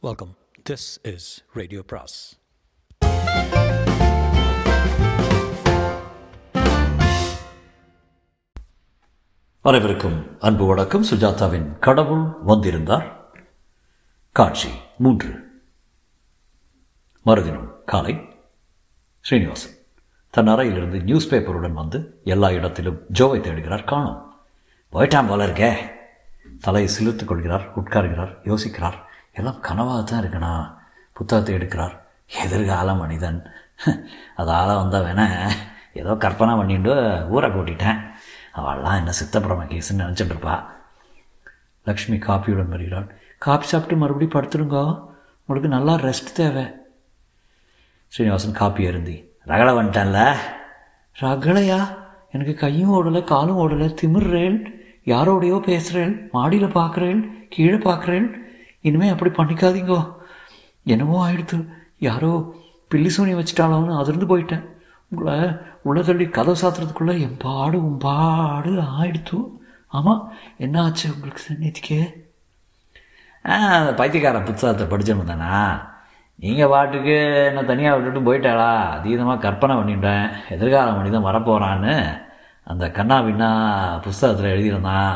Welcome this is radio பிராஸ் அனைவருக்கும் அன்பு வணக்கம். சுஜாதாவின் கடவுள் வந்திருந்தார். காட்சி மூன்று. மறுதினம் காலை. ஸ்ரீனிவாசன் தன் அறையிலிருந்து நியூஸ் பேப்பருடன் வந்து எல்லா இடத்திலும் ஜோவை தேடுகிறார். காணும். போயிட்டான் போல இருக்கே தலையை சிலிர்த்துக் கொள்கிறார் உட்காருகிறார் யோசிக்கிறார். எல்லாம் கனவாக தான் இருக்கணா? புத்தகத்தை எடுக்கிறார். எதிர்கால மனிதன். அதால் வேணா ஏதோ கற்பனை பண்ணிட்டு ஊரை கூட்டிட்டேன். அவள்லாம் என்ன சித்தப்புறம கேஸ்ன்னு நினச்சிட்டு இருப்பா லக்ஷ்மி காப்பியுடன் வருகிறாள். காப்பி சாப்பிட்டு மறுபடியும் படுத்துருங்கோ. உங்களுக்கு நல்லா ரெஸ்ட் தேவை. ஸ்ரீனிவாசன் காப்பி அருந்தி. ரகலை வந்துட்டான்ல. ரகலையா? எனக்கு கையும் ஓடலை காலும் ஓடலை. திமிர்றேன். யாரோடையோ பேசுகிறேன் மாடியில் பார்க்குறேன் கீழே பார்க்குறேன் இனிமேல் அப்படி பண்ணிக்காதீங்கோ. என்னவோ ஆயிடுத்து. யாரோ பில்லி சூனி வச்சுட்டாலோன்னு அதிர்ந்து போயிட்டேன். உங்களை உள்ள தள்ளி கதை சாத்துறதுக்குள்ளே என் பாடு உன் பாடு ஆயிடுத்து. ஆமாம் என்ன ஆச்சு உங்களுக்கு நேற்றுக்கே ஆ அந்த பைத்தியக்காரன் புத்தகத்தை படிச்சவங்க தானா நீங்கள் பாட்டுக்கு என்ன தனியாக விட்டுட்டு போயிட்டாளா? அதீதமாக கற்பனை பண்ணிட்டேன். எதிர்கால மனிதன் வரப்போகிறான்னு அந்த கண்ணா பின்னா புஸ்தகத்தில் எழுதியிருந்தான்.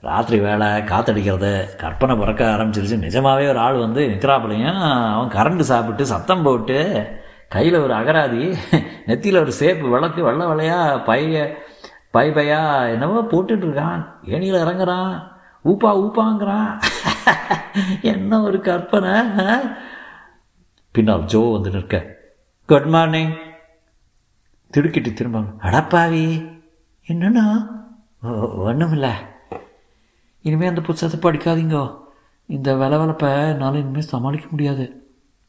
ராத்திரி வேலை காத்தடிக்கிறது கற்பனை பிறக்க ஆரம்பிச்சிருச்சு. நிஜமாகவே ஒரு ஆள் வந்து நிற்கிறாப்புலையும் அவன் கரண்ட்டு சாப்பிட்டு சத்தம் போட்டு கையில் ஒரு அகராதி நெத்தியில் ஒரு சேப்பு விளக்கு வெள்ளை வெள்ளையாக பைய பை பையா என்னவோ போட்டுட்ருக்கான். ஏணியில் ஏனியில் இறங்குறான். ஊப்பா ஊப்பாங்கிறான். என்ன ஒரு கற்பனை பின்னால் ஜோ வந்து நிற்க. குட் மார்னிங் திடுக்கிட்டு திரும்ப அடப்பாவி என்னன்னா ஒன்றும் இல்லை இனிமேல் அந்த புத்தகத்தை படிக்காதீங்க. இந்த விளவலப்பை என்னால் இனிமேல் சமாளிக்க முடியாது.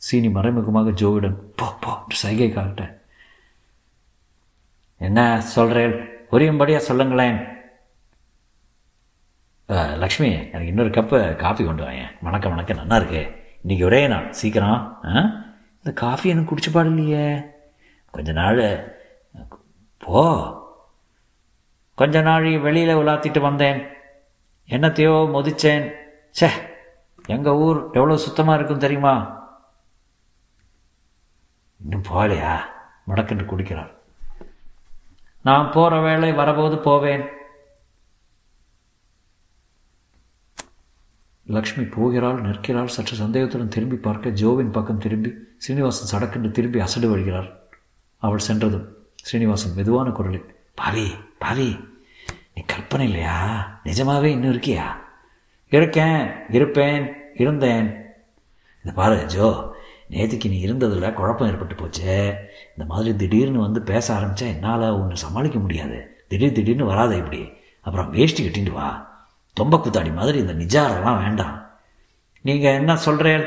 சீனி மறைமுகமாக ஜோவிடன் போ போ சைகை காட்டேன் என்ன சொல்கிறேன் புரியும்படியாக சொல்லுங்களேன். லக்ஷ்மி எனக்கு இன்னொரு கப்பு காஃபி கொண்டு வாங்க. வணக்கம் வணக்கம். நல்லா இருக்கு. இன்றைக்கி ஒரே நாள். சீக்கிரம். ஆ இந்த காஃபி எனக்கு குடிச்ச பாடு இல்லையே கொஞ்ச நாள். போ. கொஞ்ச நாள் வெளியில் உலாத்திட்டு வந்தேன். என்னத்தையோ மொதிச்சேன். சே எங்கள் ஊர் எவ்வளோ சுத்தமாக இருக்கும் தெரியுமா? இன்னும் போகலையா? முடக்கென்று குடிக்கிறார். நான் போகிற வேலை வரபோது போவேன். லக்ஷ்மி போகிறாள் நிற்கிறாள். சற்று சந்தேகத்துடன் திரும்பி பார்க்க ஜோவின் பக்கம் திரும்பி சீனிவாசன் சடக்கென்று திரும்பி அசடு வருகிறார் அவள் சென்றதும் ஸ்ரீனிவாசன் மெதுவான குரலில் பாவி பாவி நீ கற்பனை இல்லையா? நிஜமாகவே இன்னும் இருக்கியா? இருக்கேன் இருப்பேன் இருந்தேன். இந்த பாரு ஜோ நேற்றுக்கு நீ இருந்ததில் குழப்பம் ஏற்பட்டு போச்சு. இந்த மாதிரி திடீர்னு வந்து பேச ஆரம்பித்தா என்னால் ஒன்று சமாளிக்க முடியாது. திடீர் திடீர்னு வராத இப்படி. அப்புறம் வேஷ்டி கட்டிட்டு வா. தொம்ப குத்தாடி மாதிரி இந்த நிஜாரெல்லாம் வேண்டாம். நீங்கள் என்ன சொல்கிறேன்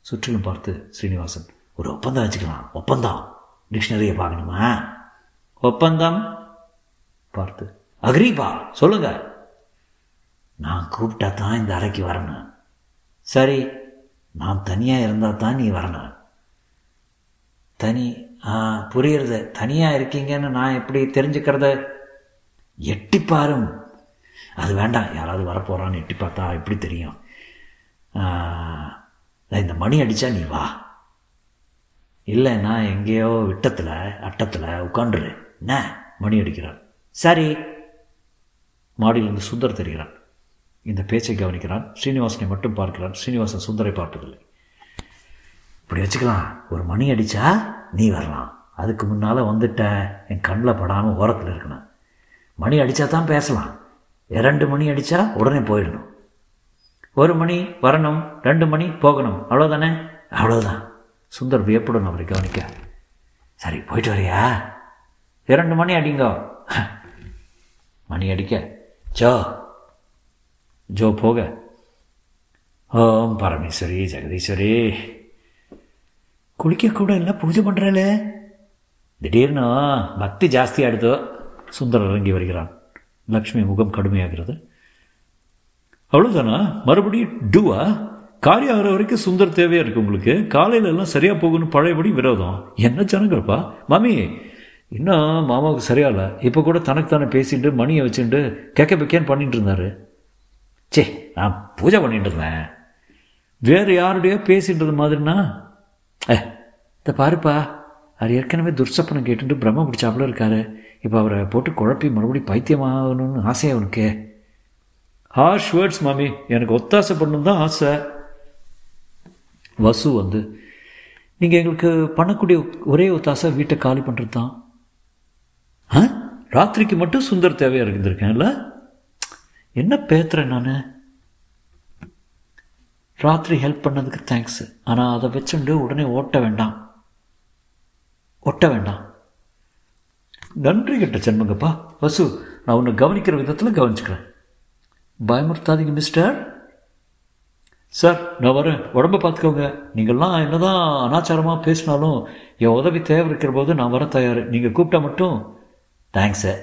சுற்றிலும் பார்த்து ஸ்ரீனிவாசன் ஒரு ஒப்பந்தம் வச்சுக்கலாம். ஒப்பந்தம். டிக்ஷனரியை பார்க்கணுமா? ஒப்பந்தம்? பார்த்து அக்ரிபா சொல்லுங்க. நான் கூப்பிட்டா தான் இந்த அறைக்கு வரணும். சரி நான் தனியாக இருந்தால் தான் நீ வரணும். தனி ஆ புரியுறது. தனியாக இருக்கீங்கன்னு நான் எப்படி தெரிஞ்சுக்கிறது? எட்டி பாரும். அது வேண்டாம் யாராவது வரப்போகிறான்னு எட்டி பார்த்தா எப்படி தெரியும்? இந்த மணி அடித்தா நீ வா. இல்லைன்னா எங்கேயோ விட்டத்தில் அட்டத்தில் உட்காண்டுரு என்ன? மணி அடிக்கிறார் சரி. மாடியிலிருந்து சுந்தர் தெரிகிறான். இந்த பேச்சை கவனிக்கிறான். ஸ்ரீனிவாசனை மட்டும் பார்க்கிறான். ஸ்ரீனிவாசன் சுந்தரை பார்ப்பதில்லை இப்படி வச்சுக்கலாம். ஒரு மணி அடித்தா நீ வரலாம். அதுக்கு முன்னால் வந்துட்ட என் கண்ணில் படாமல் ஓரத்தில் இருக்கணும். மணி அடித்தா தான் பேசலாம். இரண்டு மணி அடித்தா உடனே போயிடணும். ஒரு மணி வரணும். ரெண்டு மணி போகணும். அவ்வளோதானே அவ்வளோதான் சுந்தர் வியப்புடன் அவரை கவனிக்க சரி போயிட்டு வரியா? இரண்டு மணி அடிங்கோ. மணி அடிக்க ஜோ ஜோ போக ஓம் பரமேஸ்வரி ஜெகதீஸ்வரி குளிக்க கூட இல்லை பூஜை பண்ணுறாளே திடீர்னு பக்தி ஜாஸ்தி ஆடுதோ சுந்தரம் இறங்கி வருகிறான் லக்ஷ்மி முகம் கடுமையாகிறது அவ்வளோதானா மறுபடியும் டூவா காரியம் ஆகிற வரைக்கும் சுந்தர் தேவையாக இருக்குது உங்களுக்கு காலையில எல்லாம் சரியாக போகணும் பழையபடி விரோதம் என்ன ஜனங்கள்ப்பா மாமி இன்னும் மாமாவுக்கு சரியாகல? இப்போ கூட தனக்கு தானே பேசிட்டு மணியை வச்சுட்டு கேட்க பிக்கேன்னு பண்ணிட்டு இருந்தாரு. சே நான் பூஜை பண்ணிட்டு இருந்தேன். வேறு யாருடையோ பேசின்றது மாதிரினா? ஏ இந்த பாருப்பா. அவர் ஏற்கனவே துர்சப்பனம் கேட்டுட்டு பிரம்ம பிடிச்சாப்புல இருக்காரு. இப்போ அவரை போட்டு குழப்பி மறுபடியும் பைத்தியமாகணும்னு ஆசையா அவனுக்கு ஹார்ஷ் வேர்ட்ஸ் மாமி. எனக்கு ஒத்தாசை பண்ணணும் தான் ஆசை. வசு வந்து நீங்கள் எங்களுக்கு பண்ணக்கூடிய ஒரே ஒத்தாசை வீட்டை காலி பண்ணுறது தான் ஆ ராத்திரிக்கு மட்டும் சுந்தர் தேவையாக இருந்திருக்கேன்ல என்ன பேத்துறேன் நான்? ராத்திரி ஹெல்ப் பண்ணதுக்கு தேங்க்ஸ் ஆனால் அதை வச்சுண்டு உடனே ஓட்ட வேண்டாம். ஒட்ட வேண்டாம். நன்றி கிட்ட சென்மங்கப்பா வசு நான் உன்னை கவனிக்கிற விதத்தில் கவனிச்சுக்கிறேன். பயமுறுத்தாதீங்க மிஸ்டர் சார் நான் வரேன். உடம்ப பார்த்துக்கோங்க நீங்கள்லாம் என்னதான் அனாச்சாரமாக பேசினாலும் என் உதவி தேவை இருக்கிற போது நான் வர தயார். நீங்கள் கூப்பிட்டா மட்டும் தேங்க்ஸ் சார்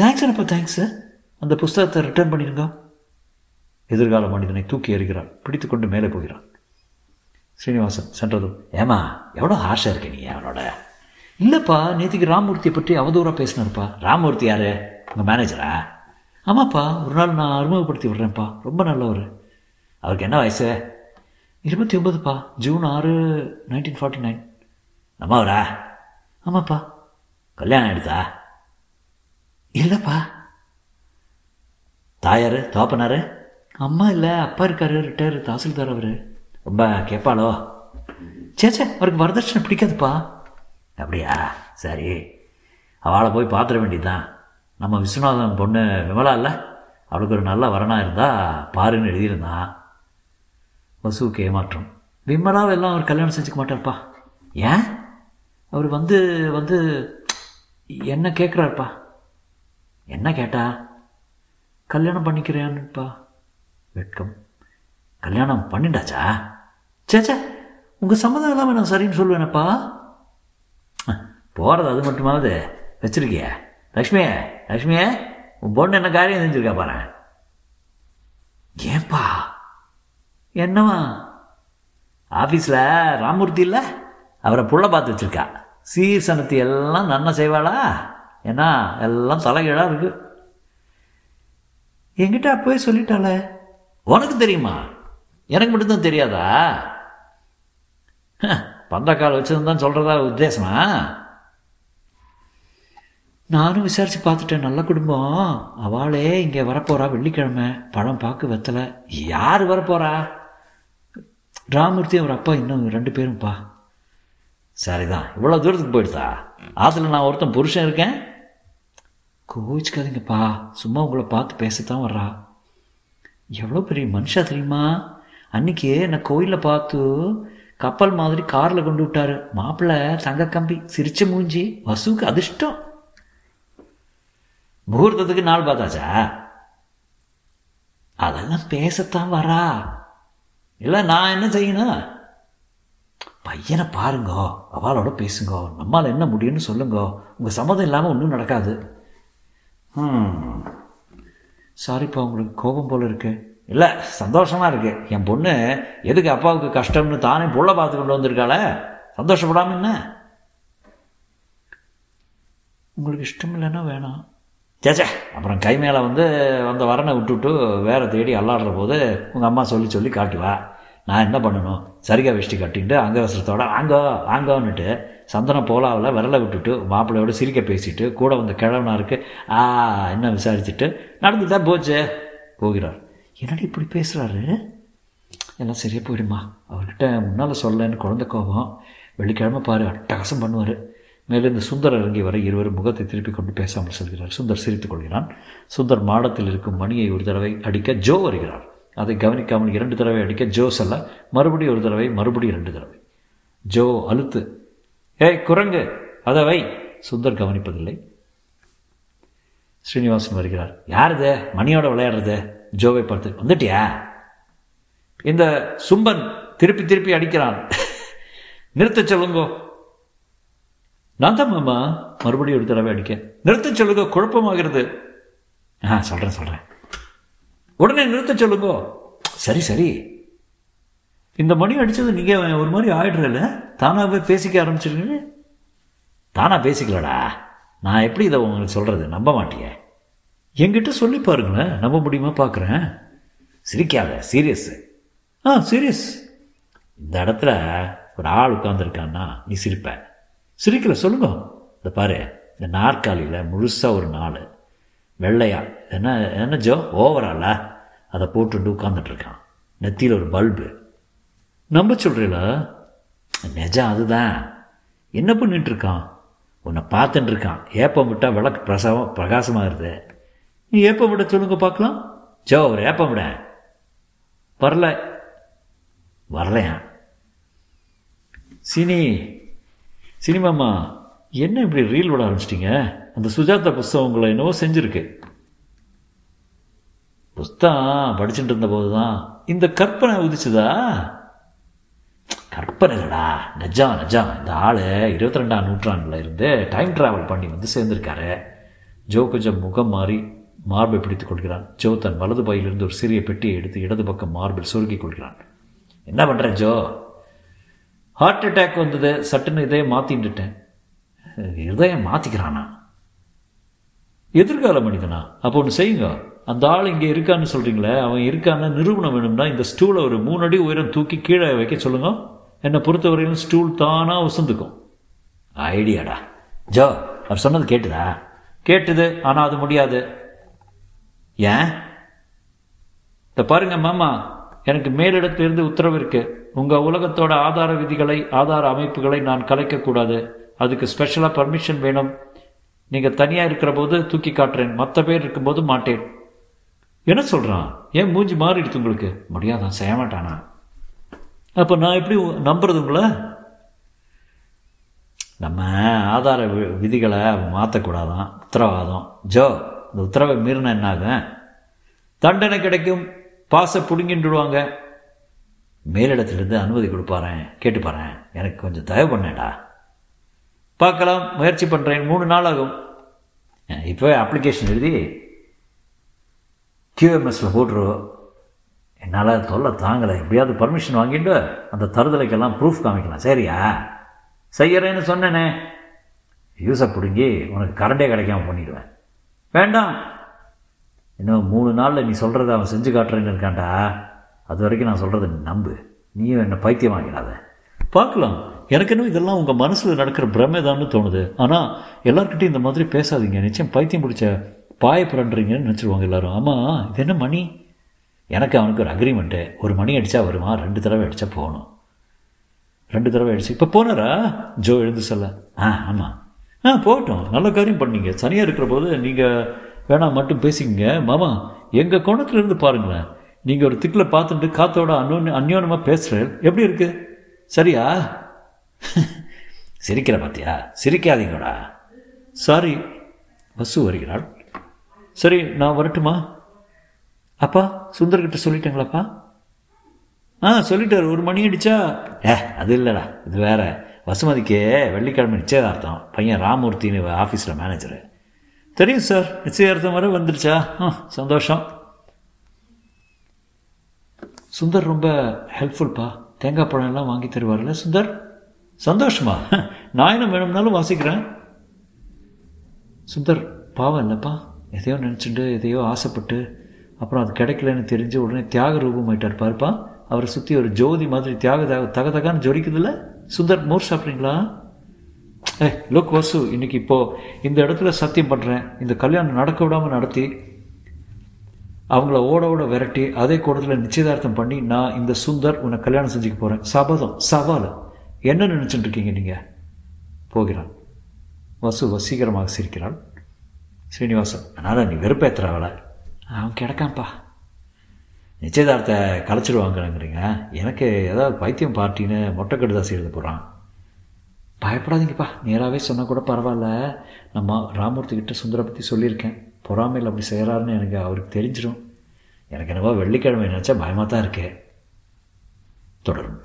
தேங்க்ஸ் அண்ணப்பா தேங்க்ஸ் சார் அந்த புஸ்தகத்தை ரிட்டர்ன் பண்ணிடுங்க. எதிர்கால மனிதனை தூக்கி எறிகிறான். பிடித்து கொண்டு மேலே போகிறான். ஸ்ரீனிவாசன் சென்றதும் ஏமா எவ்வளோ ஆசை இருக்கு நீ அவனோட? இல்லைப்பா நேற்றுக்கு ராமூர்த்தியை பற்றி அவதூறாக பேசினார்ப்பா. ராமூர்த்தி யார்? உங்கள் மேனேஜரா ஆமாப்பா ஒரு நாள் நான் அறிமுகப்படுத்தி விடுறேன்ப்பா. ரொம்ப நல்லவர். அவருக்கு என்ன வயசு? இருபத்தி ஒன்பதுப்பா. ஜூன் ஆறு நைன்டீன் ஃபார்ட்டி நைன் நம்மவரா ஆமாப்பா. கல்யாணம் எடுத்தா இல்லைப்பா. தாயார் தோப்பனாரு அம்மா இல்லை அப்பா இருக்காரு ரிட்டையர் தாசில்தார் அவர். ரொம்ப கேட்பாளோ சேச்சே அவருக்கு வரதட்சணை பிடிக்காதுப்பா. அப்படியா? சரி. அவளை போய் பார்த்துட வேண்டியதுதான். நம்ம விஸ்வநாதன் பொண்ணு விமலா இல்லை? அவளுக்கு ஒரு நல்ல வரனாக இருந்தால் பாருன்னு எழுதியிருந்தான். வசுவுக்கு ஏமாற்றம். விமலாவை எல்லாம் அவர் கல்யாணம் செஞ்சுக்க மாட்டார்ப்பா. ஏன்? அவர் வந்து வந்து என்ன கேட்குறாருப்பா என்ன கேட்டா? கல்யாணம் பண்ணிக்கிறேன்னுப்பா வெட்கம். கல்யாணம் பண்ணிண்டாச்சா சேச்சா உங்கள் சம்மதம் இல்லாமல் நான் சரின்னு சொல்லுவேனப்பா. போகிறது அது மட்டுமாவது வச்சுருக்கிய. லக்ஷ்மியே லக்ஷ்மியே உன் பொண்ணு என்ன காரியம் செஞ்சுருக்கா பாரு. ஏன்பா? என்னவா? ஆஃபீஸில் ராமூர்த்தி இல்லை? அவரை புள்ள பார்த்து வச்சுருக்கா. சீசனத்தை எல்லாம் நன்மை செய்வாளா? ஏன்னா எல்லாம் தலைகீழாக இருக்கு. என்கிட்ட அப்போவே சொல்லிட்டாளே உனக்கு தெரியுமா? எனக்கு மட்டும்தான் தெரியாதா? பந்தக்கால் வச்சதுன்னு சொல்கிறதா உத்தேசமா? நானும் விசாரித்து பார்த்துட்டேன் நல்ல குடும்பம். அவளே இங்கே வரப்போகிறா வெள்ளிக்கிழமை. பழம் பார்க்க வெத்தலை. யார் வரப்போகிறா ராமூர்த்தி அவர் அப்பா இன்னும் ரெண்டு பேரும்ப்பா சரிதான். இவ்வளோ தூரத்துக்கு போயிடுதா? ஆற்றுல நான் ஒருத்தன் புருஷன் இருக்கேன். கோவிச்சுக்காதீங்கப்பா. சும்மா உங்களை பார்த்து பேசத்தான் வர்றா. எவ்வளோ பெரிய மனுஷா தெரியுமா? அன்னைக்கு நான் கோயிலில் பார்த்து கப்பல் மாதிரி காரில் கொண்டு விட்டாரு. மாப்பிள்ளை தங்க கம்பி சிரிச்ச மூஞ்சி வசுவுக்கு அதிர்ஷ்டம். முகூர்த்தத்துக்கு நாள் பார்த்தாச்சா? அதெல்லாம் பேசத்தான் வரா இல்லை நான் என்ன செய்யணும்? பையனை பாருங்க அவளோட பேசுங்க நம்மால் என்ன முடியும்னு சொல்லுங்க உங்கள் சம்மதம் இல்லாமல் ஒன்றும் நடக்காது. சாரிப்பா உங்களுக்கு கோபம் போல் இருக்கு. இல்லை சந்தோஷமாக இருக்கு. என் பொண்ணு எதுக்கு அப்பாவுக்கு கஷ்டம்னு தானே பொருளை பார்த்து கொண்டு வந்திருக்காள? சந்தோஷப்படாமல் என்ன? உங்களுக்கு இஷ்டம் இல்லைன்னா வேணாம். சேச்சே அப்புறம் கை மேலே வந்து வந்த வரனை விட்டுவிட்டு வேற தேடி அல்லாடுற போது உங்கள் அம்மா சொல்லி சொல்லி காட்டுவா நான் என்ன பண்ணணும்? சரிகா வெஷ்டி கட்டின்ட்டு அங்கவசரத்தோட ஆங்கோ ஆங்கோன்னுட்டு சந்தனம் போலாவில் விரலை விட்டுட்டு மாப்பிள்ளையோடு சிரிக்க பேசிட்டு கூட வந்த கிழவனாருக்கு ஆ என்ன விசாரிச்சுட்டு நடந்து தான் போச்சு போகிறார். என்னடி இப்படி பேசுகிறாரு எல்லாம் சரியாக போயிடுமா. அவர்கிட்ட முன்னால் சொல்லலைன்னு குழந்தை கோபம். வெள்ளிக்கிழமை பாரு அட்டகாசம் பண்ணுவார். மேலே இந்த சுந்தர் இறங்கி வரை இருவரும் முகத்தை திருப்பி கொண்டு பேசாமல் செல்கிறார். சுந்தர் சிரித்துக் கொள்கிறான். சுந்தர் மாடத்தில் இருக்கும் மணியை ஒரு தடவை அடிக்க ஜோ வருகிறார். அதை கவனிக்காமல் இரண்டு தடவை அடிக்க ஜோ செல்ல மறுபடியும் ஒரு தடவை மறுபடியும் இரண்டு தடவை. ஜோ அழுத்து ஏய் குரங்கு அதை வை. சுந்தர் கவனிப்பதில்லை. ஸ்ரீனிவாசன் வருகிறார் யாருது மணியோட விளையாடுறது? ஜோவை பார்த்து வந்துட்டியா? இந்த சும்பன் திருப்பி திருப்பி அடிக்கிறான். நிறுத்த சொல்லுங்கோ. நான் தான் மாமா. மறுபடியும் ஒரு தடவை அடிக்க நிறுத்த சொல்லுங்க குழப்பமாகிறது. ஆ சொல்கிறேன் சொல்கிறேன் உடனே நிறுத்த சொல்லுங்கோ. சரி சரி. இந்த மணி அடித்தது நீங்கள் ஒரு மாதிரி ஆயிடுறல தானாகவே பேசிக்க ஆரம்பிச்சிருக்கீங்க? தானா பேசிக்கலடா. நான் எப்படி இதை உங்களுக்கு சொல்கிறது நம்ப மாட்டியே. என்கிட்ட சொல்லி பாருங்களேன். நம்ப முடியுமா பார்க்குறேன் சிரிக்காத. சீரியஸ். ஆ சீரியஸ். இந்த இடத்துல ஒரு ஆள் உட்காந்துருக்கான்னா நீ சிரிப்ப. சிரிக்கல சொல்லுங்க. இந்த பாரு. இந்த நாற்காலியில் முழுசாக ஒரு நாள் வெள்ளையா. என்ன என்ன ஜோ? ஓவரால? அதை போட்டுட்டு உட்காந்துட்ருக்கான் நெத்தியில் ஒரு பல்பு. நம்ப சொல்கிறீல நெஜம் அதுதான். என்ன பண்ணிட்டு இருக்கான் உன்னை பார்த்துட்டு இருக்கான் ஏப்பம் விட்டால் விளக்கு பிரசவம் பிரகாசமாக இருது நீ ஏப்பம் விட சொல்லுங்க பார்க்கலாம். ஜோ ஒரு ஏப்பம் விட. வரல. வரலையா? சினி சினிமாமா என்ன இப்படி ரீல் விட ஆரம்பிச்சிட்டிங்க? அந்த சுஜாதா புஸ்தகம் உங்களை என்னவோ செஞ்சுருக்கு. புஸ்தகம் படிச்சுட்டு இருந்தபோது தான் இந்த கற்பனை உதிச்சுதா? கற்பனை இல்லடா நஜாம் இந்த ஆள் இருபத்தி ரெண்டாம் நூற்றாண்டில் இருந்து டைம் ட்ராவல் பண்ணி வந்து சேர்ந்திருக்காரு. ஜோ கொஞ்சம் முகம் மாறி மார்பை பிடித்துக் கொள்கிறான் ஜோ தன் வலது பையிலிருந்து ஒரு சிறிய பெட்டியை எடுத்து இடது பக்கம் மார்பில் சுருக்கிக் கொள்கிறான். என்ன பண்ணுறேன் ஜோ? ஹார்ட் அட்டாக் வந்தது. சட்டுன்னு இதயம் மாற்றிட்டுட்டேன் இதயம் மாற்றிக்கிறானா எதிர்கால மனிதனா? அப்போ ஒன்று செய்யுங்க. அந்த ஆள் இங்கே இருக்கான்னு சொல்கிறீங்களே அவன் இருக்கான்னு நிரூபணம் வேணும்னா இந்த ஸ்டூலை ஒரு மூணு அடி உயரம் தூக்கி கீழே வைக்க சொல்லுங்க. என்னை பொறுத்தவரையிலும் ஸ்டூல் தானாக வசந்துக்கும் ஐடியாடா. ஜோ அவர் சொன்னது கேட்டுதா? கேட்டுது ஆனால் அது முடியாது. ஏன்? இந்த பாருங்க மாமா எனக்கு மேலிடத்திலிருந்து உத்தரவு இருக்கு. உங்கள் உலகத்தோட ஆதார விதிகளை ஆதார அமைப்புகளை நான் கலைக்கக்கூடாது. அதுக்கு ஸ்பெஷலாக பர்மிஷன் வேணும். நீங்கள் தனியாக இருக்கிற போது தூக்கி காட்டுறேன். மற்ற பேர் இருக்கும்போது மாட்டேன். என்ன சொல்கிறான் ஏன் மூஞ்சி மாறிடுது உங்களுக்கு? முடியாதான் செய்ய மாட்டானா? அப்போ நான் எப்படி நம்புறது உங்களை? நம்ம ஆதார வி- விதிகளை மாற்றக்கூடாதான் உத்தரவாதம். ஜோ இந்த உத்தரவை மீறின என்னாகும்? தண்டனை கிடைக்கும். பாசை பிடுங்கின்றுடுவாங்க. மேலிடத்திலிருந்து அனுமதி கொடுப்பாரேன். கேட்டுப்பாரேன் எனக்கு கொஞ்சம் தயவு பண்ணேடா பார்க்கலாம் முயற்சி பண்ணுறேன் மூணு நாள் ஆகும். இப்போவே அப்ளிகேஷன் எழுதி கியூஎம்எஸில் போட்டுருவோம் என்னால் தொல்லை தாங்கலை. எப்படியாவது பர்மிஷன் வாங்கிட்டு அந்த தருதலைக்கெல்லாம் ப்ரூஃப் காமிக்கலாம். சரியா? செய்யறேன்னு சொன்னேனே. யூஸை பிடுங்கி உனக்கு கரண்டே கிடைக்காம பண்ணிடுவேன். வேண்டாம். இன்னும் மூணு நாளில் நீ சொல்கிறத அவன் செஞ்சு காட்டுறேன்னு இருக்கான்டா. அது வரைக்கும் நான் சொல்கிறத நம்பு. நீயும் என்னை பைத்தியம் வாங்கிடாத பார்க்கலாம். எனக்கு இதெல்லாம் உங்கள் மனசில் நடக்கிற பிரமைதான்னு தோணுது. ஆனால் எல்லாருக்கிட்டையும் இந்த மாதிரி பேசாதீங்க. நிச்சயம் பைத்தியம் பிடிச்ச பாய புரண்டுறீங்கன்னு நினச்சிருவாங்க எல்லாரும். ஆமாம் இது என்ன மணி? எனக்கு அவனுக்கு ஒரு அக்ரிமெண்ட்டு ஒரு மணி அடித்தா வருமா? ரெண்டு தடவை அடித்தா போகணும். ரெண்டு தடவை அடிச்சு இப்போ போனாரா? ஜோ எழுந்து சொல்ல. ஆ ஆமாம் ஆ போகட்டும். நல்ல காரியம் பண்ணீங்க. சனியாக இருக்கிற போது நீங்கள் வேணாம் மட்டும் பேசிக்கங்க. மாமா எங்கள் கோணத்துலேருந்து பாருங்களேன். நீங்கள் ஒரு திக்கில் பார்த்துட்டு காத்தோட அன்னோன் அந்யோனமாக பேசுகிறேன் எப்படி இருக்குது சரியா? சிரிக்கிற பார்த்தியா சிரிக்காதீங்கடா. சாரி வசு வருகிறாள் சரி நான் வரட்டுமா? அப்பா சுந்தர்கிட்ட சொல்லிட்டேங்களாப்பா? ஆ சொல்லிட்டார். ஒரு மணி அடிச்சா ஏ அது இல்லைடா இது வேற. வசுமதிக்கு வெள்ளிக்கிழமை நிச்சயதார்த்தம். பையன் ராமூர்த்தின்னு ஆஃபீஸில் மேனேஜரு. தெரியும் சார் நிச்சயார்த்தம் வர வந்துருச்சா? ஆ சந்தோஷம். சுந்தர் ரொம்ப ஹெல்ப்ஃபுல்ப்பா தேங்காய் பழம் எல்லாம் வாங்கி தருவார்ல சுந்தர்? சந்தோஷமா? நான் என்ன வேணும்னாலும் வாசிக்கிறேன். சுந்தர் பாவம் இல்லைப்பா. எதையோ நினச்சிட்டு எதையோ ஆசைப்பட்டு அப்புறம் அது கிடைக்கலன்னு தெரிஞ்சு உடனே தியாக ரூபமாயிட்டார் பார்ப்பா அவரை சுற்றி ஒரு ஜோதி மாதிரி தியாக தக தக தகான்னு ஜொலிக்குதுல்ல சுந்தர் மோர் சாப்பிட்றீங்களா? ஏ லுக் வசு இன்னைக்கு இப்போது இந்த இடத்துல சத்தியம் பண்ணுறேன் இந்த கல்யாணம் நடக்க விடாமல் நடத்தி அவங்கள ஓட ஓட விரட்டி அதே கூடத்தில் நிச்சயதார்த்தம் பண்ணி நான் இந்த சுந்தர் உன்னை கல்யாணம் செஞ்சுக்க போகிறேன் சபதம் சவால். என்ன நினச்சிட்டு இருக்கீங்க நீங்கள் போகிறான். வசு வசீகரமாக சிரிக்கிறாள். ஸ்ரீனிவாசன் அதனால் நீ வெறுப்பேற்றுற அவளை. அவன் கிடக்கான்ப்பா. நிச்சயதார்த்த கலைச்சிடுவாங்கிறீங்க எனக்கு ஏதாவது பைத்தியம் பார்ட்டின்னு மொட்டை கடுதாசி எழுத போகிறான் பயப்படாதீங்கப்பா. நேராகவே சொன்னால் கூட பரவாயில்ல. நம்ம ராமூர்த்தி கிட்ட சுந்தரை பற்றி சொல்லியிருக்கேன். பொறாமையில் அப்படி செய்கிறாருன்னு எனக்கு அவருக்கு தெரிஞ்சிடும் எனக்கு என்னவோ வெள்ளிக்கிழமை நினச்சா பயமாக தான் இருக்கே. தொடரும்.